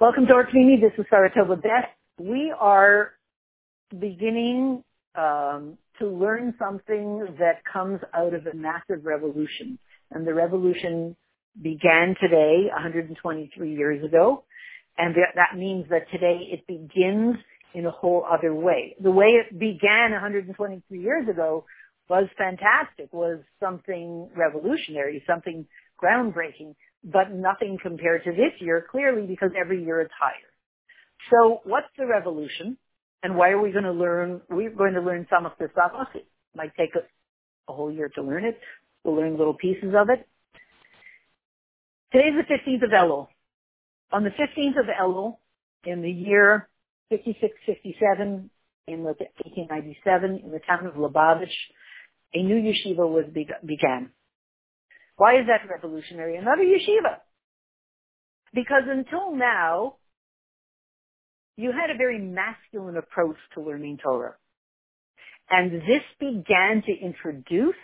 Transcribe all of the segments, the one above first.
Welcome to our community. This is Saratova Beth. We are beginning um, to learn something that comes out of a massive revolution. And the revolution began today, 123 years ago. And that means that today it begins in a whole other way. The way it began 123 years ago was fantastic, was something revolutionary, something groundbreaking, but nothing compared to this year, clearly because every year it's higher. So what's the revolution? And why are we going to learn? We're going to learn some of this stuff. It might take us a whole year to learn it. We'll learn little pieces of it. Today's the 15th of Elul. On the 15th of Elul, in the year 5657, in the 1897, in the town of Lubavitch, a new yeshiva was began. Why is that revolutionary? Another yeshiva. Because until now, you had a very masculine approach to learning Torah. And this began to introduce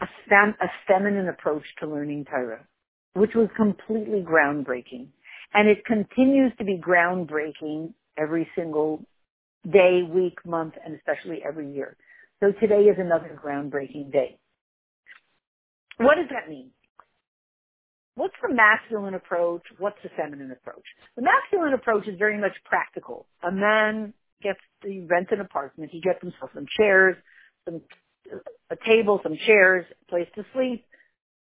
a, fem- a feminine approach to learning Torah, which was completely groundbreaking. And it continues to be groundbreaking every single day, week, month, and especially every year. So today is another groundbreaking day. What does that mean? What's the masculine approach? What's the feminine approach? The masculine approach is very much practical. A man gets, he rents an apartment, he gets himself some chairs, some, a table, some chairs, place to sleep,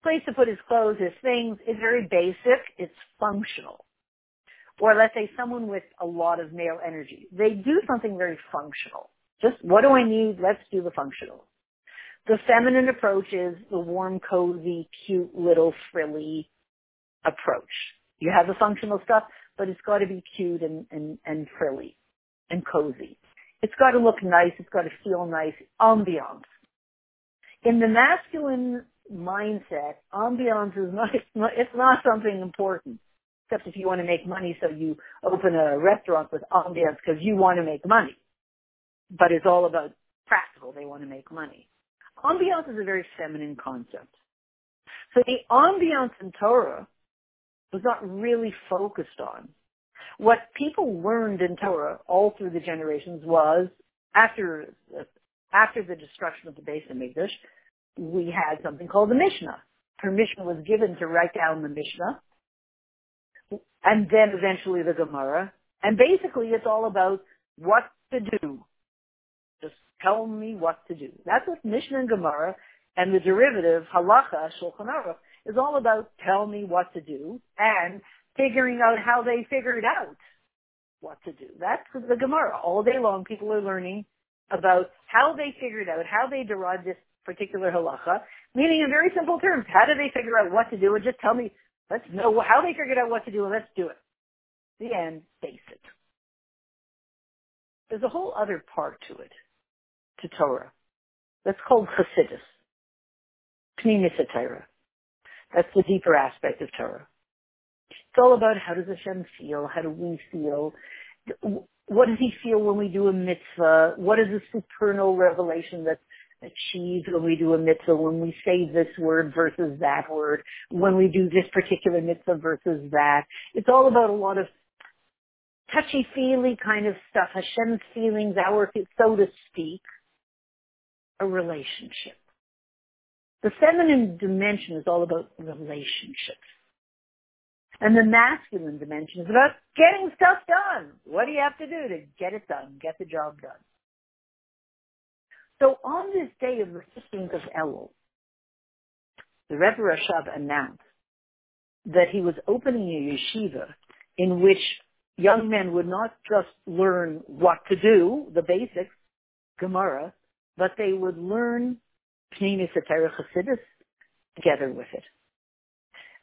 place to put his clothes, his things. It's very basic. It's functional. Or let's say someone with a lot of male energy. They do something very functional. Just what do I need? Let's do the functional. The feminine approach is the warm, cozy, cute, little frilly approach. You have the functional stuff, but it's got to be cute and, and, and frilly and cozy. It's got to look nice. It's got to feel nice. Ambiance. In the masculine mindset, ambiance is not, it's not, it's not something important. Except if you want to make money, so you open a restaurant with ambiance because you want to make money but it's all about practical. They want to make money. Ambiance is a very feminine concept. So the ambiance in Torah was not really focused on. What people learned in Torah all through the generations was after after the destruction of the Beis Hamikdash, we had something called the Mishnah. Permission was given to write down the Mishnah, and then eventually the Gemara. And basically, it's all about what to do tell me what to do. That's what Mishnah and Gemara and the derivative Halacha Shulchan Aruch is all about. Tell me what to do and figuring out how they figured out what to do. That's the Gemara. All day long, people are learning about how they figured out, how they derived this particular halacha, meaning in very simple terms, how did they figure out what to do? And just tell me, let's know how they figured out what to do and let's do it. The end, basic. There's a whole other part to it to Torah. That's called Chassidus. Pnimis Torah. That's the deeper aspect of Torah. It's all about how does Hashem feel? How do we feel? What does he feel when we do a mitzvah? What is the supernal revelation that's achieved when we do a mitzvah, when we say this word versus that word, when we do this particular mitzvah versus that. It's all about a lot of touchy-feely kind of stuff, Hashem's feelings, our, so to speak a relationship. The feminine dimension is all about relationships. And the masculine dimension is about getting stuff done. What do you have to do to get it done, get the job done? So on this day of the 15th of Elul, the Rebbe Rashab announced that he was opening a yeshiva in which young men would not just learn what to do, the basics, Gemara, but they would learn Pnimis Atera Chassidus together with it.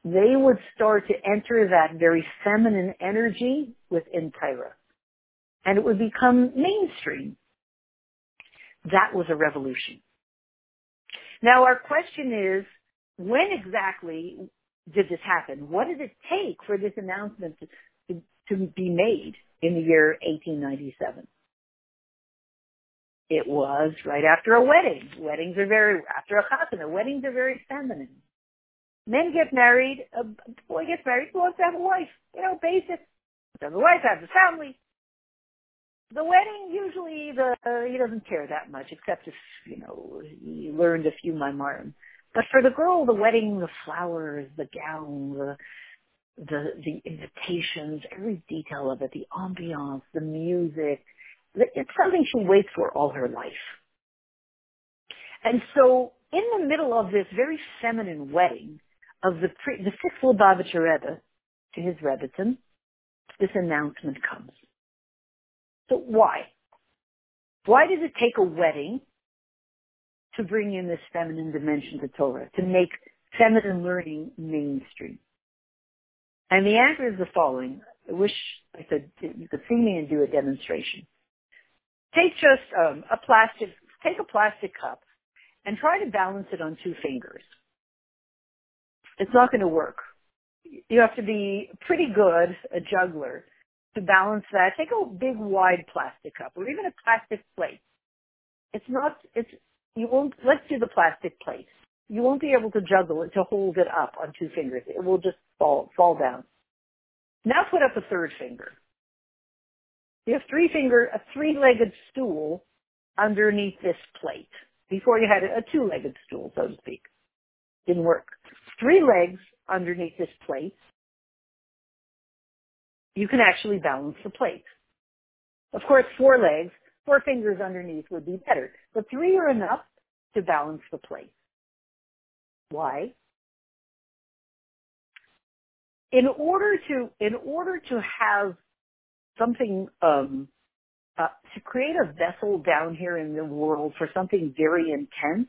They would start to enter that very feminine energy within Torah. And it would become mainstream. That was a revolution. Now our question is, when exactly did this happen? What did it take for this announcement to, to, to be made in the year 1897? It was right after a wedding. Weddings are very, after a chasana, weddings are very feminine. Men get married, a boy gets married, he wants to have a wife. You know, basic, Then the wife has a family. The wedding, usually the uh, he doesn't care that much, except if you know he learned a few maimarim. But for the girl, the wedding, the flowers, the gown, the the the invitations, every detail of it, the ambiance, the music, it's something she waits for all her life. And so, in the middle of this very feminine wedding of the the sixth Lubavitcher Rebbe to his Rebbitzin, this announcement comes. So why? Why does it take a wedding to bring in this feminine dimension to Torah, to make feminine learning mainstream? And the answer is the following. I wish I could, you could see me and do a demonstration. Take just um, a plastic, take a plastic cup and try to balance it on two fingers. It's not going to work. You have to be pretty good, a juggler, to balance that. Take a big wide plastic cup or even a plastic plate. It's not, it's, you won't, let's do the plastic plate. You won't be able to juggle it to hold it up on two fingers. It will just fall, fall down. Now put up a third finger. You have three finger, a three-legged stool underneath this plate. Before you had a two-legged stool, so to speak. Didn't work. Three legs underneath this plate. You can actually balance the plate. Of course, four legs, four fingers underneath would be better, but three are enough to balance the plate. Why? In order to, in order to have something um, uh, to create a vessel down here in the world for something very intense,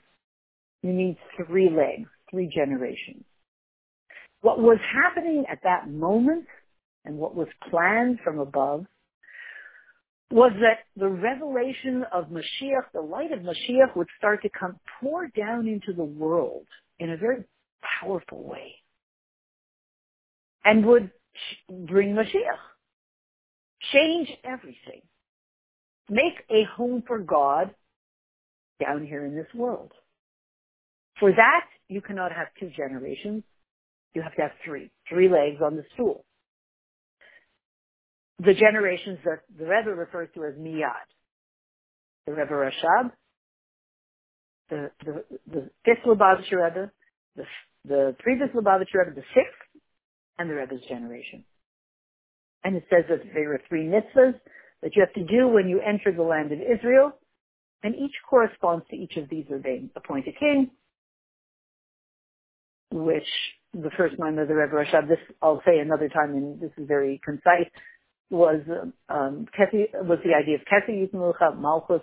you need three legs, three generations. What was happening at that moment and what was planned from above was that the revelation of Mashiach, the light of Mashiach would start to come pour down into the world in a very powerful way and would bring Mashiach change everything. Make a home for God down here in this world. For that, you cannot have two generations. You have to have three. Three legs on the stool. The generations that the Rebbe refers to as miyad. The Rebbe Rashab, the, the, the fifth Lubavitcher Rebbe, the, the previous Lubavitcher Rebbe, the sixth, and the Rebbe's generation. And it says that there are three mitzvahs that you have to do when you enter the land of Israel, and each corresponds to each of these ordained. Appoint a king, which the first line of the Rebbe Rashab, this I'll say another time, and this is very concise, was um, was the idea of Kefi Yitmucha Malchus.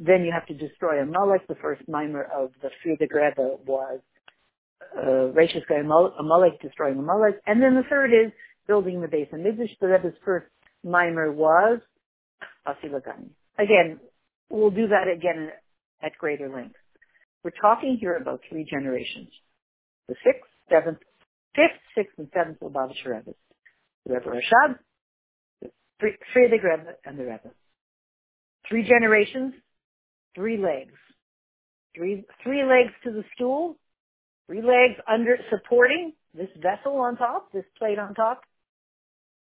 Then you have to destroy Amalek. The first mimer of the Frierdiker Rebbe was uh, Rashis Amalek, destroying Amalek. And then the third is building the Beis Hamikdash. The Rebbe's first mimer was Basi Lagani. Again, we'll do that again at greater length. We're talking here about three generations. The sixth, seventh, fifth, sixth, and seventh Lubavitcher Rebbe. The Rebbe Rashab, the Frierdiker Rebbe, and the Rebbe. Three generations, three legs. Three, three legs to the stool, three legs under supporting this vessel on top, this plate on top,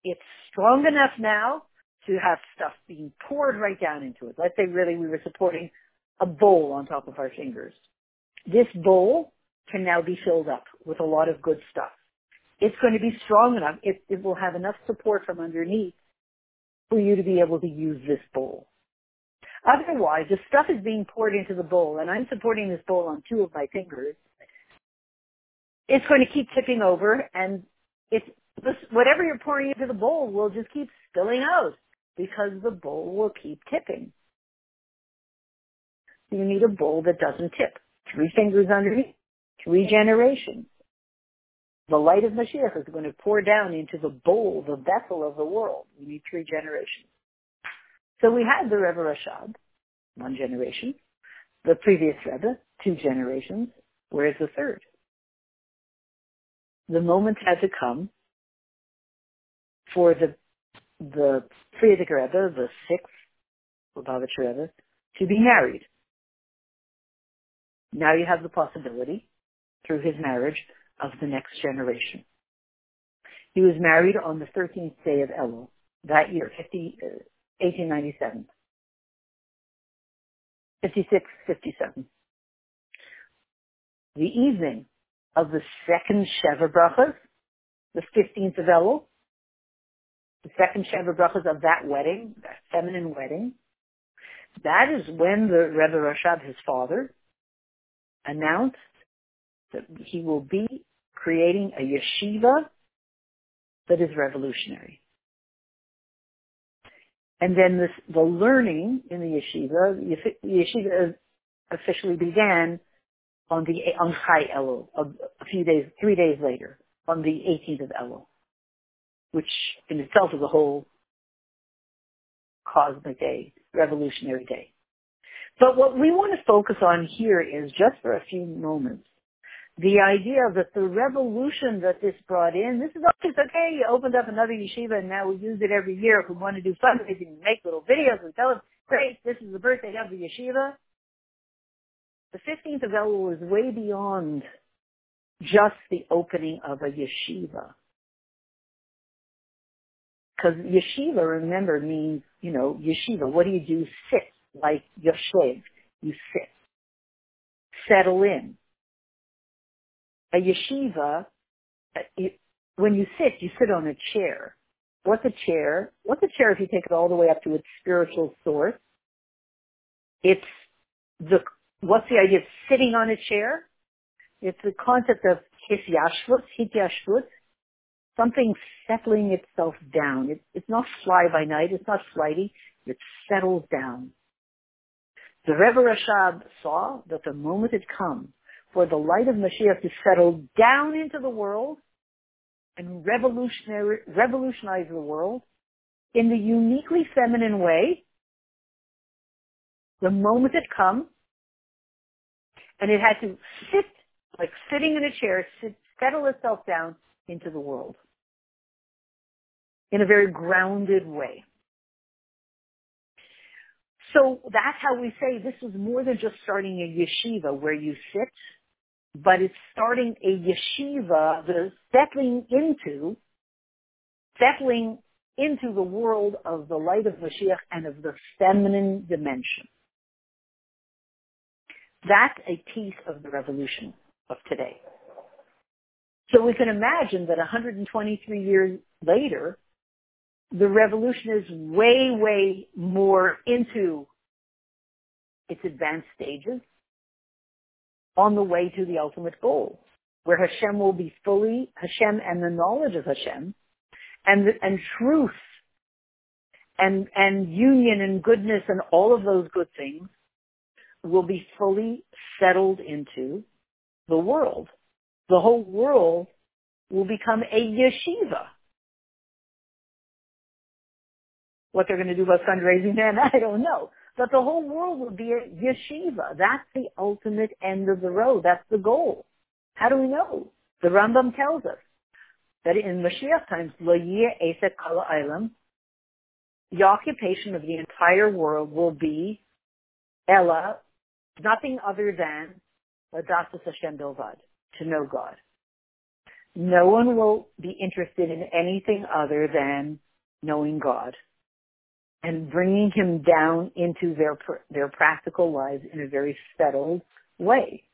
it's strong enough now to have stuff being poured right down into it. Let's say really we were supporting a bowl on top of our fingers. This bowl can now be filled up with a lot of good stuff. It's going to be strong enough. It, it will have enough support from underneath for you to be able to use this bowl. Otherwise, if stuff is being poured into the bowl and I'm supporting this bowl on two of my fingers, it's going to keep tipping over and it's this, whatever you're pouring into the bowl will just keep spilling out because the bowl will keep tipping. You need a bowl that doesn't tip. Three fingers underneath. Three generations. The light of Mashiach is going to pour down into the bowl, the vessel of the world. We need three generations. So we had the Rebbe Rashab, one generation. The previous Rebbe, two generations. Where's the third? The moment had to come for the the Frierdiker Rebbe, the sixth Lubavitcher Rebbe, to be married. Now you have the possibility, through his marriage, of the next generation. He was married on the 13th day of Elul. that year, 50, uh, 1897. 56, 57. The evening of the second Sheva Brachas, the 15th of Elul, the second Sheva Brachas of that wedding, that feminine wedding, that is when the Rebbe Rashab, his father, announced that he will be creating a yeshiva that is revolutionary. And then this, the learning in the yeshiva, the yeshiva officially began on the on Chai Elul, a few days, three days later, on the 18th of Elul, which in itself is a whole cosmic day, revolutionary day. But what we want to focus on here is just for a few moments the idea that the revolution that this brought in, this is always okay, you opened up another yeshiva and now we use it every year if we want to do fundraising and make little videos and tell them, great, this is the birthday of the yeshiva. The 15th of Elul is way beyond just the opening of a yeshiva. Because yeshiva, remember, means, you know, yeshiva. What do you do? Sit, like yoshev. You sit. Settle in. A yeshiva, uh, when you sit, you sit on a chair. What's a chair? What's a chair if you take it all the way up to its spiritual source? It's the, what's the idea of sitting on a chair? It's the concept of hisyashvut, hityashvut, something settling itself down. It, it's not fly by night. It's not flighty. It settles down. The Rebbe Rashab saw that the moment had come for the light of Mashiach to settle down into the world and revolutionize the world in the uniquely feminine way. The moment had come and it had to sit like sitting in a chair, sit, settle itself down into the world in a very grounded way. So that's how we say this is more than just starting a yeshiva where you sit, but it's starting a yeshiva, the settling into, settling into the world of the light of Mashiach and of the feminine dimension. That's a piece of the revolution of today. So we can imagine that 123 years later, the revolution is way, way more into its advanced stages on the way to the ultimate goal, where Hashem will be fully Hashem and the knowledge of Hashem and, and truth and, and union and goodness and all of those good things will be fully settled into the world. The whole world will become a yeshiva What they're going to do about fundraising then, I don't know. But the whole world will be a yeshiva. That's the ultimate end of the road. That's the goal. How do we know? The Rambam tells us that in Mashiach times, lo esek kala ilam, the occupation of the entire world will be Ella, nothing other than Ladatas Hashem Bilvad, to know God. No one will be interested in anything other than knowing God and bringing him down into their their practical lives in a very settled way.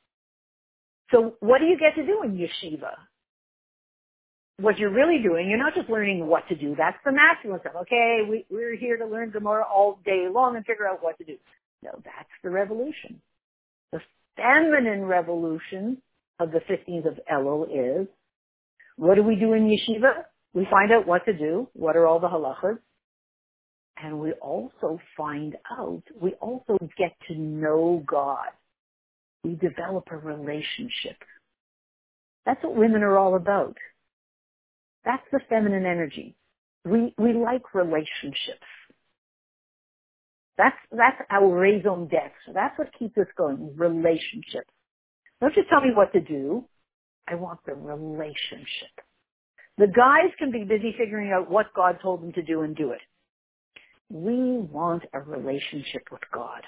So what do you get to do in yeshiva? What you're really doing, you're not just learning what to do. That's the masculine stuff. Okay, we, we're here to learn Gemara all day long and figure out what to do. No, that's the revolution. The feminine revolution of the 15th of Elul is, what do we do in yeshiva? We find out what to do. What are all the halachas? And we also find out, we also get to know God. We develop a relationship. That's what women are all about. That's the feminine energy. We, we like relationships. That's, that's our raison d'etre. That's what keeps us going, relationships. Don't just tell me what to do. I want the relationship. The guys can be busy figuring out what God told them to do and do it. We want a relationship with God.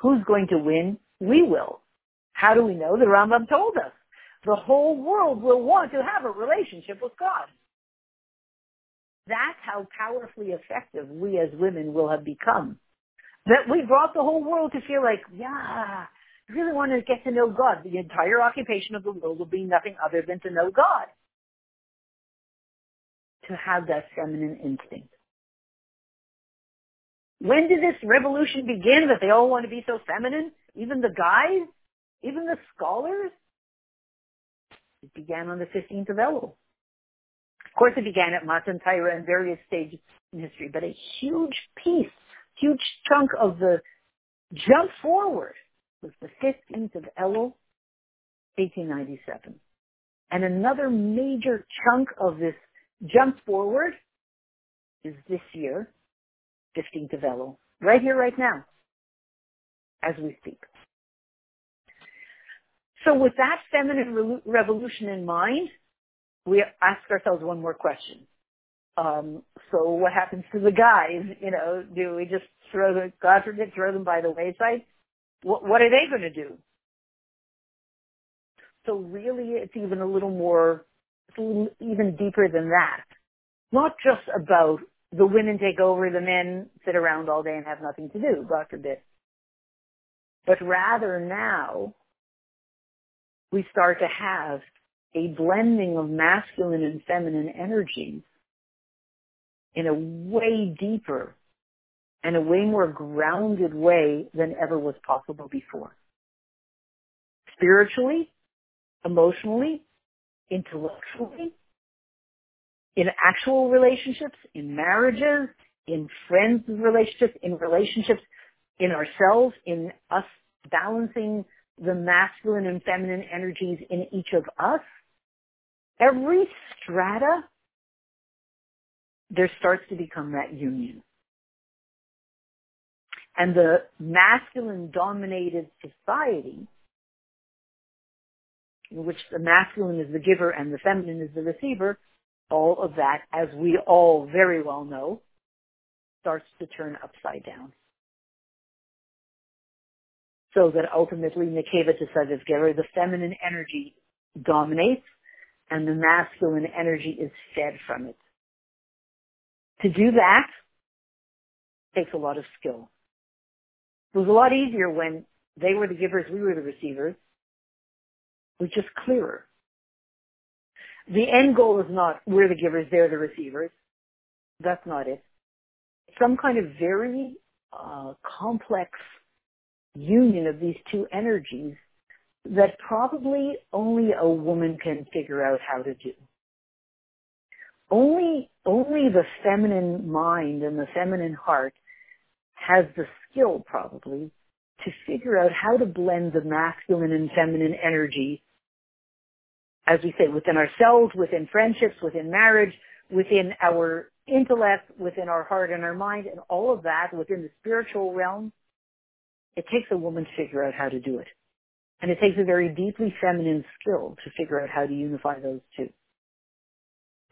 Who's going to win? We will. How do we know? The Rambam told us. The whole world will want to have a relationship with God. That's how powerfully effective we as women will have become. That we brought the whole world to feel like, yeah, I really want to get to know God. The entire occupation of the world will be nothing other than to know God. To have that feminine instinct. When did this revolution begin that they all want to be so feminine? Even the guys? Even the scholars? It began on the 15th of Elul. Of course, it began at Matan Torah and various stages in history, but a huge piece, huge chunk of the jump forward was the 15th of Elul, 1897. And another major chunk of this jump forward is this year, 15th of Elul, right here, right now, as we speak. So with that feminine re- revolution in mind, we ask ourselves one more question. Um, so what happens to the guys? You know, do we just throw them, God forbid, throw them by the wayside? What, what are they going to do? So really, it's even a little more, even deeper than that. Not just about the women take over, the men sit around all day and have nothing to do, God forbid. But rather now, we start to have a blending of masculine and feminine energies in a way deeper and a way more grounded way than ever was possible before. Spiritually, emotionally, intellectually, in actual relationships, in marriages, in friends relationships, in relationships in ourselves, in us balancing the masculine and feminine energies in each of us, every strata, there starts to become that union. And the masculine dominated society, in which the masculine is the giver and the feminine is the receiver, all of that, as we all very well know, starts to turn upside down. So that ultimately Nekeva Tesadev Gever, the feminine energy dominates and the masculine energy is fed from it. To do that takes a lot of skill. It was a lot easier when they were the givers, we were the receivers. Was just clearer. The end goal is not we're the givers, they're the receivers. That's not it. Some kind of very uh, complex union of these two energies that probably only a woman can figure out how to do. Only, only the feminine mind and the feminine heart has the skill probably to figure out how to blend the masculine and feminine energy, as we say, within ourselves, within friendships, within marriage, within our intellect, within our heart and our mind, and all of that within the spiritual realm. It takes a woman to figure out how to do it. And it takes a very deeply feminine skill to figure out how to unify those two.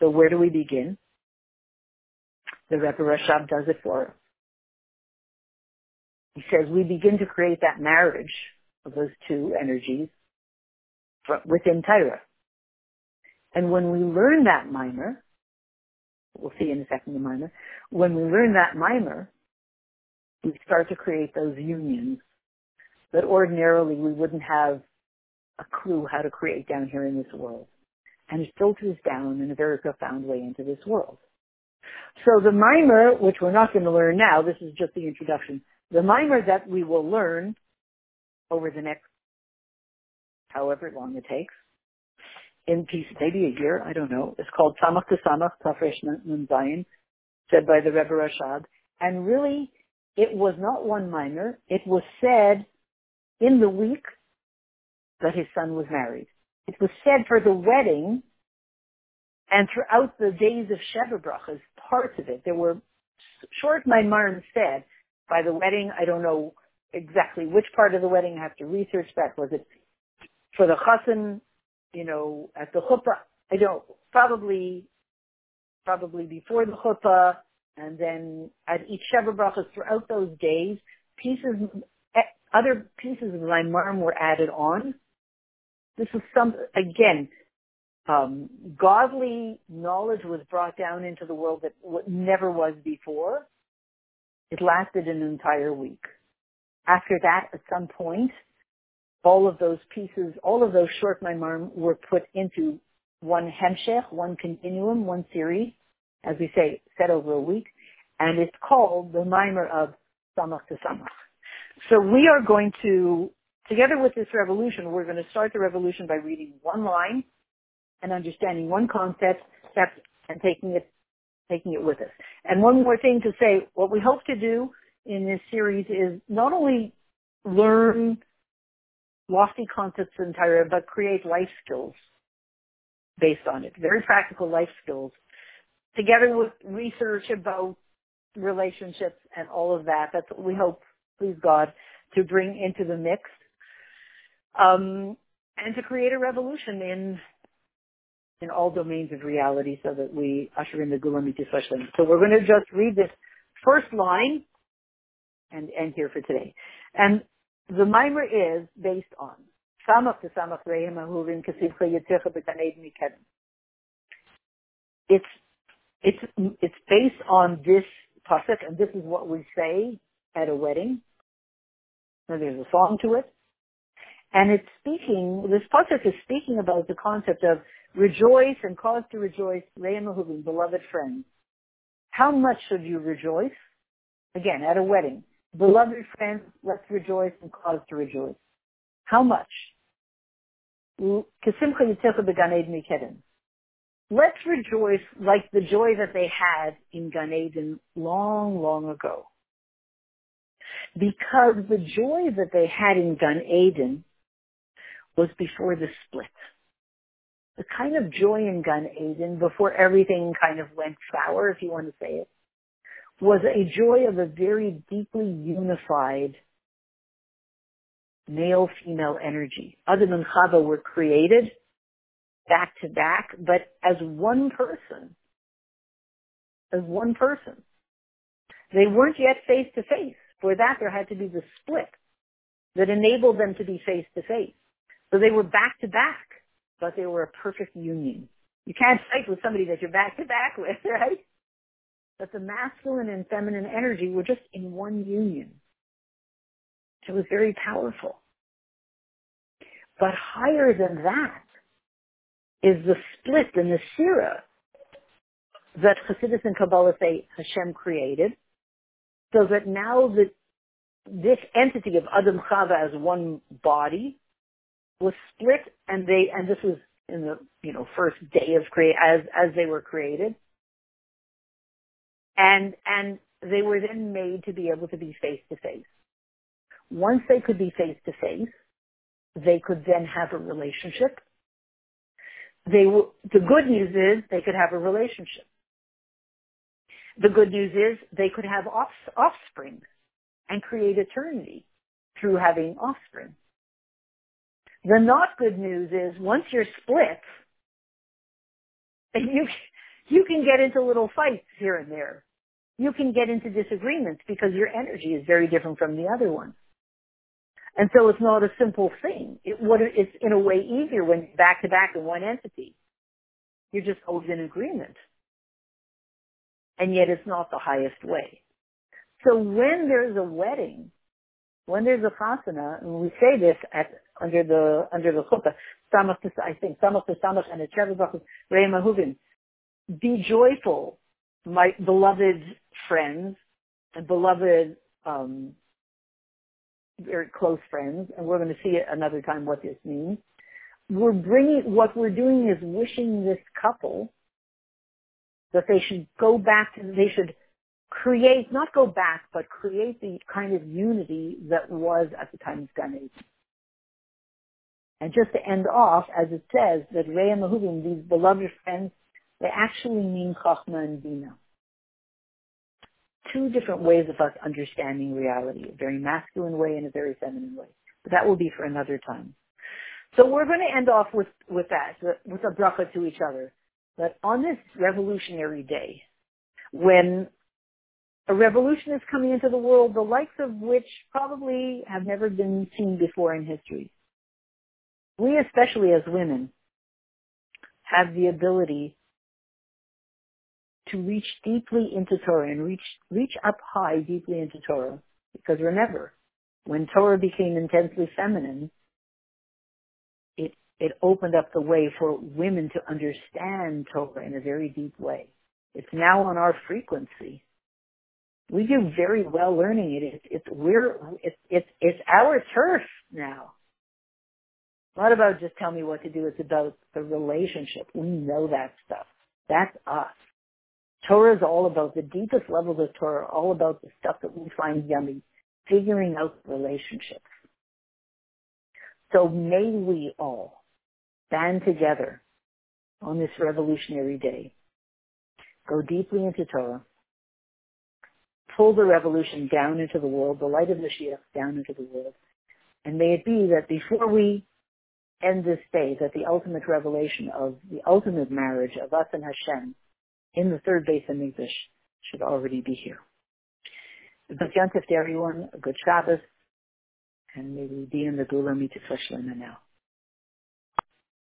So where do we begin? The Rebbe Rashab does it for us. He says we begin to create that marriage of those two energies within Torah. And when we learn that mimer, we'll see in a second the mimer, when we learn that mimer, we start to create those unions that ordinarily we wouldn't have a clue how to create down here in this world. And it filters down in a very profound way into this world. So the mimer, which we're not going to learn now, this is just the introduction. The mimer that we will learn over the next however long it takes, in peace, maybe a year, I don't know. It's called Samach to Samach, Tafresh Zayin, said by the Rebbe Rashab. And really, it was not one mimer. It was said in the week that his son was married. It was said for the wedding and throughout the days of Sheva Brachas, parts of it, there were short Maimarim said by the wedding. I don't know exactly which part of the wedding. I have to research that. Was it for the chassan, you know, at the chuppah? I don't, probably, probably before the chuppah and then at each Sheva Brachas throughout those days, pieces other pieces of my marm were added on. This is some, again, um, godly knowledge was brought down into the world that never was before. It lasted an entire week. After that, at some point, all of those pieces, all of those short maimarim were put into one hemshech, one continuum, one series, as we say, set over a week, and it's called the mimer of Samach Tesamach. So we are going to, together with this revolution, we're going to start the revolution by reading one line and understanding one concept, and taking it, taking it with us. And one more thing to say, what we hope to do in this series is not only learn lofty concepts in Torah, but create life skills based on it. Very practical life skills. Together with research about relationships and all of that. That's what we hope, please God, to bring into the mix. Um, and to create a revolution in in all domains of reality so that we usher in the Gulam especially. So we're going to just read this first line and end here for today. And the mimer is based on. It's it's it's based on this pasuk, and this is what we say at a wedding. Now there's a song to it, and it's speaking. This pasuk is speaking about the concept of rejoice and cause to rejoice, Reim Ahuvim, beloved friends. How much should you rejoice? Again, at a wedding. Beloved friends, let's rejoice and cause to rejoice. How much? Let's rejoice like the joy that they had in Gan Eden long, long ago. Because the joy that they had in Gan Eden was before the split. The kind of joy in Gan Eden before everything kind of went sour, if you want to say it, was a joy of a very deeply unified male-female energy. Adam and Chava were created back to back, but as one person. As one person. They weren't yet face to face. For that there had to be the split that enabled them to be face to face. So they were back to back, but they were a perfect union. You can't fight with somebody that you're back to back with, right? But the masculine and feminine energy were just in one union. It was very powerful. But higher than that is the split in the Sira that Hasidus and Kabbalah say Hashem created, so that now that this entity of Adam Chava as one body was split, and they and this was in the you know first day of create as as they were created, and and they were then made to be able to be face to face. Once they could be face to face, they could then have a relationship. They w- the good news is they could have a relationship. The good news is they could have off- offspring and create eternity through having offspring. The not good news is once you're split, you you can get into little fights here and there. You can get into disagreements because your energy is very different from the other one. And so it's not a simple thing. It, what, it's in a way easier when back to back in one entity. You're just always in agreement. And yet it's not the highest way. So when there's a wedding, when there's a chasana, and we say this at, under the, under the chuppah, samach I think, samach tesamach and a chevabach, be joyful, my beloved friends and beloved um, very close friends, and we're going to see it another time what this means. We're bringing, what we're doing is wishing this couple that they should go back to, they should create, not go back, but create the kind of unity that was at the time of Gan Eden. And just to end off, as it says, that Reya Mahuvim, these beloved friends, they actually mean Chachma and Bina two different ways of us understanding reality, a very masculine way and a very feminine way. But that will be for another time. So we're going to end off with, with that, with a bracha to each other. That on this revolutionary day, when a revolution is coming into the world, the likes of which probably have never been seen before in history. We, especially as women, have the ability to reach deeply into Torah and reach, reach up high deeply into Torah. Because remember, when Torah became intensely feminine, it, it opened up the way for women to understand Torah in a very deep way. It's now on our frequency. We do very well learning it. It's, it's, we're, it's, it's, it's our turf now. Not about just tell me what to do. It's about the relationship. We know that stuff. That's us. Torah is all about the deepest levels of Torah, all about the stuff that we find yummy, figuring out relationships. So may we all band together on this revolutionary day, go deeply into Torah, pull the revolution down into the world, the light of the Mashiach down into the world, and may it be that before we end this day, that the ultimate revelation of the ultimate marriage of us and Hashem in the third Beis Hamikdash should already be here. Good Yontif to everyone, a good Shabbos, and may we be in the Gula Mitzvah now.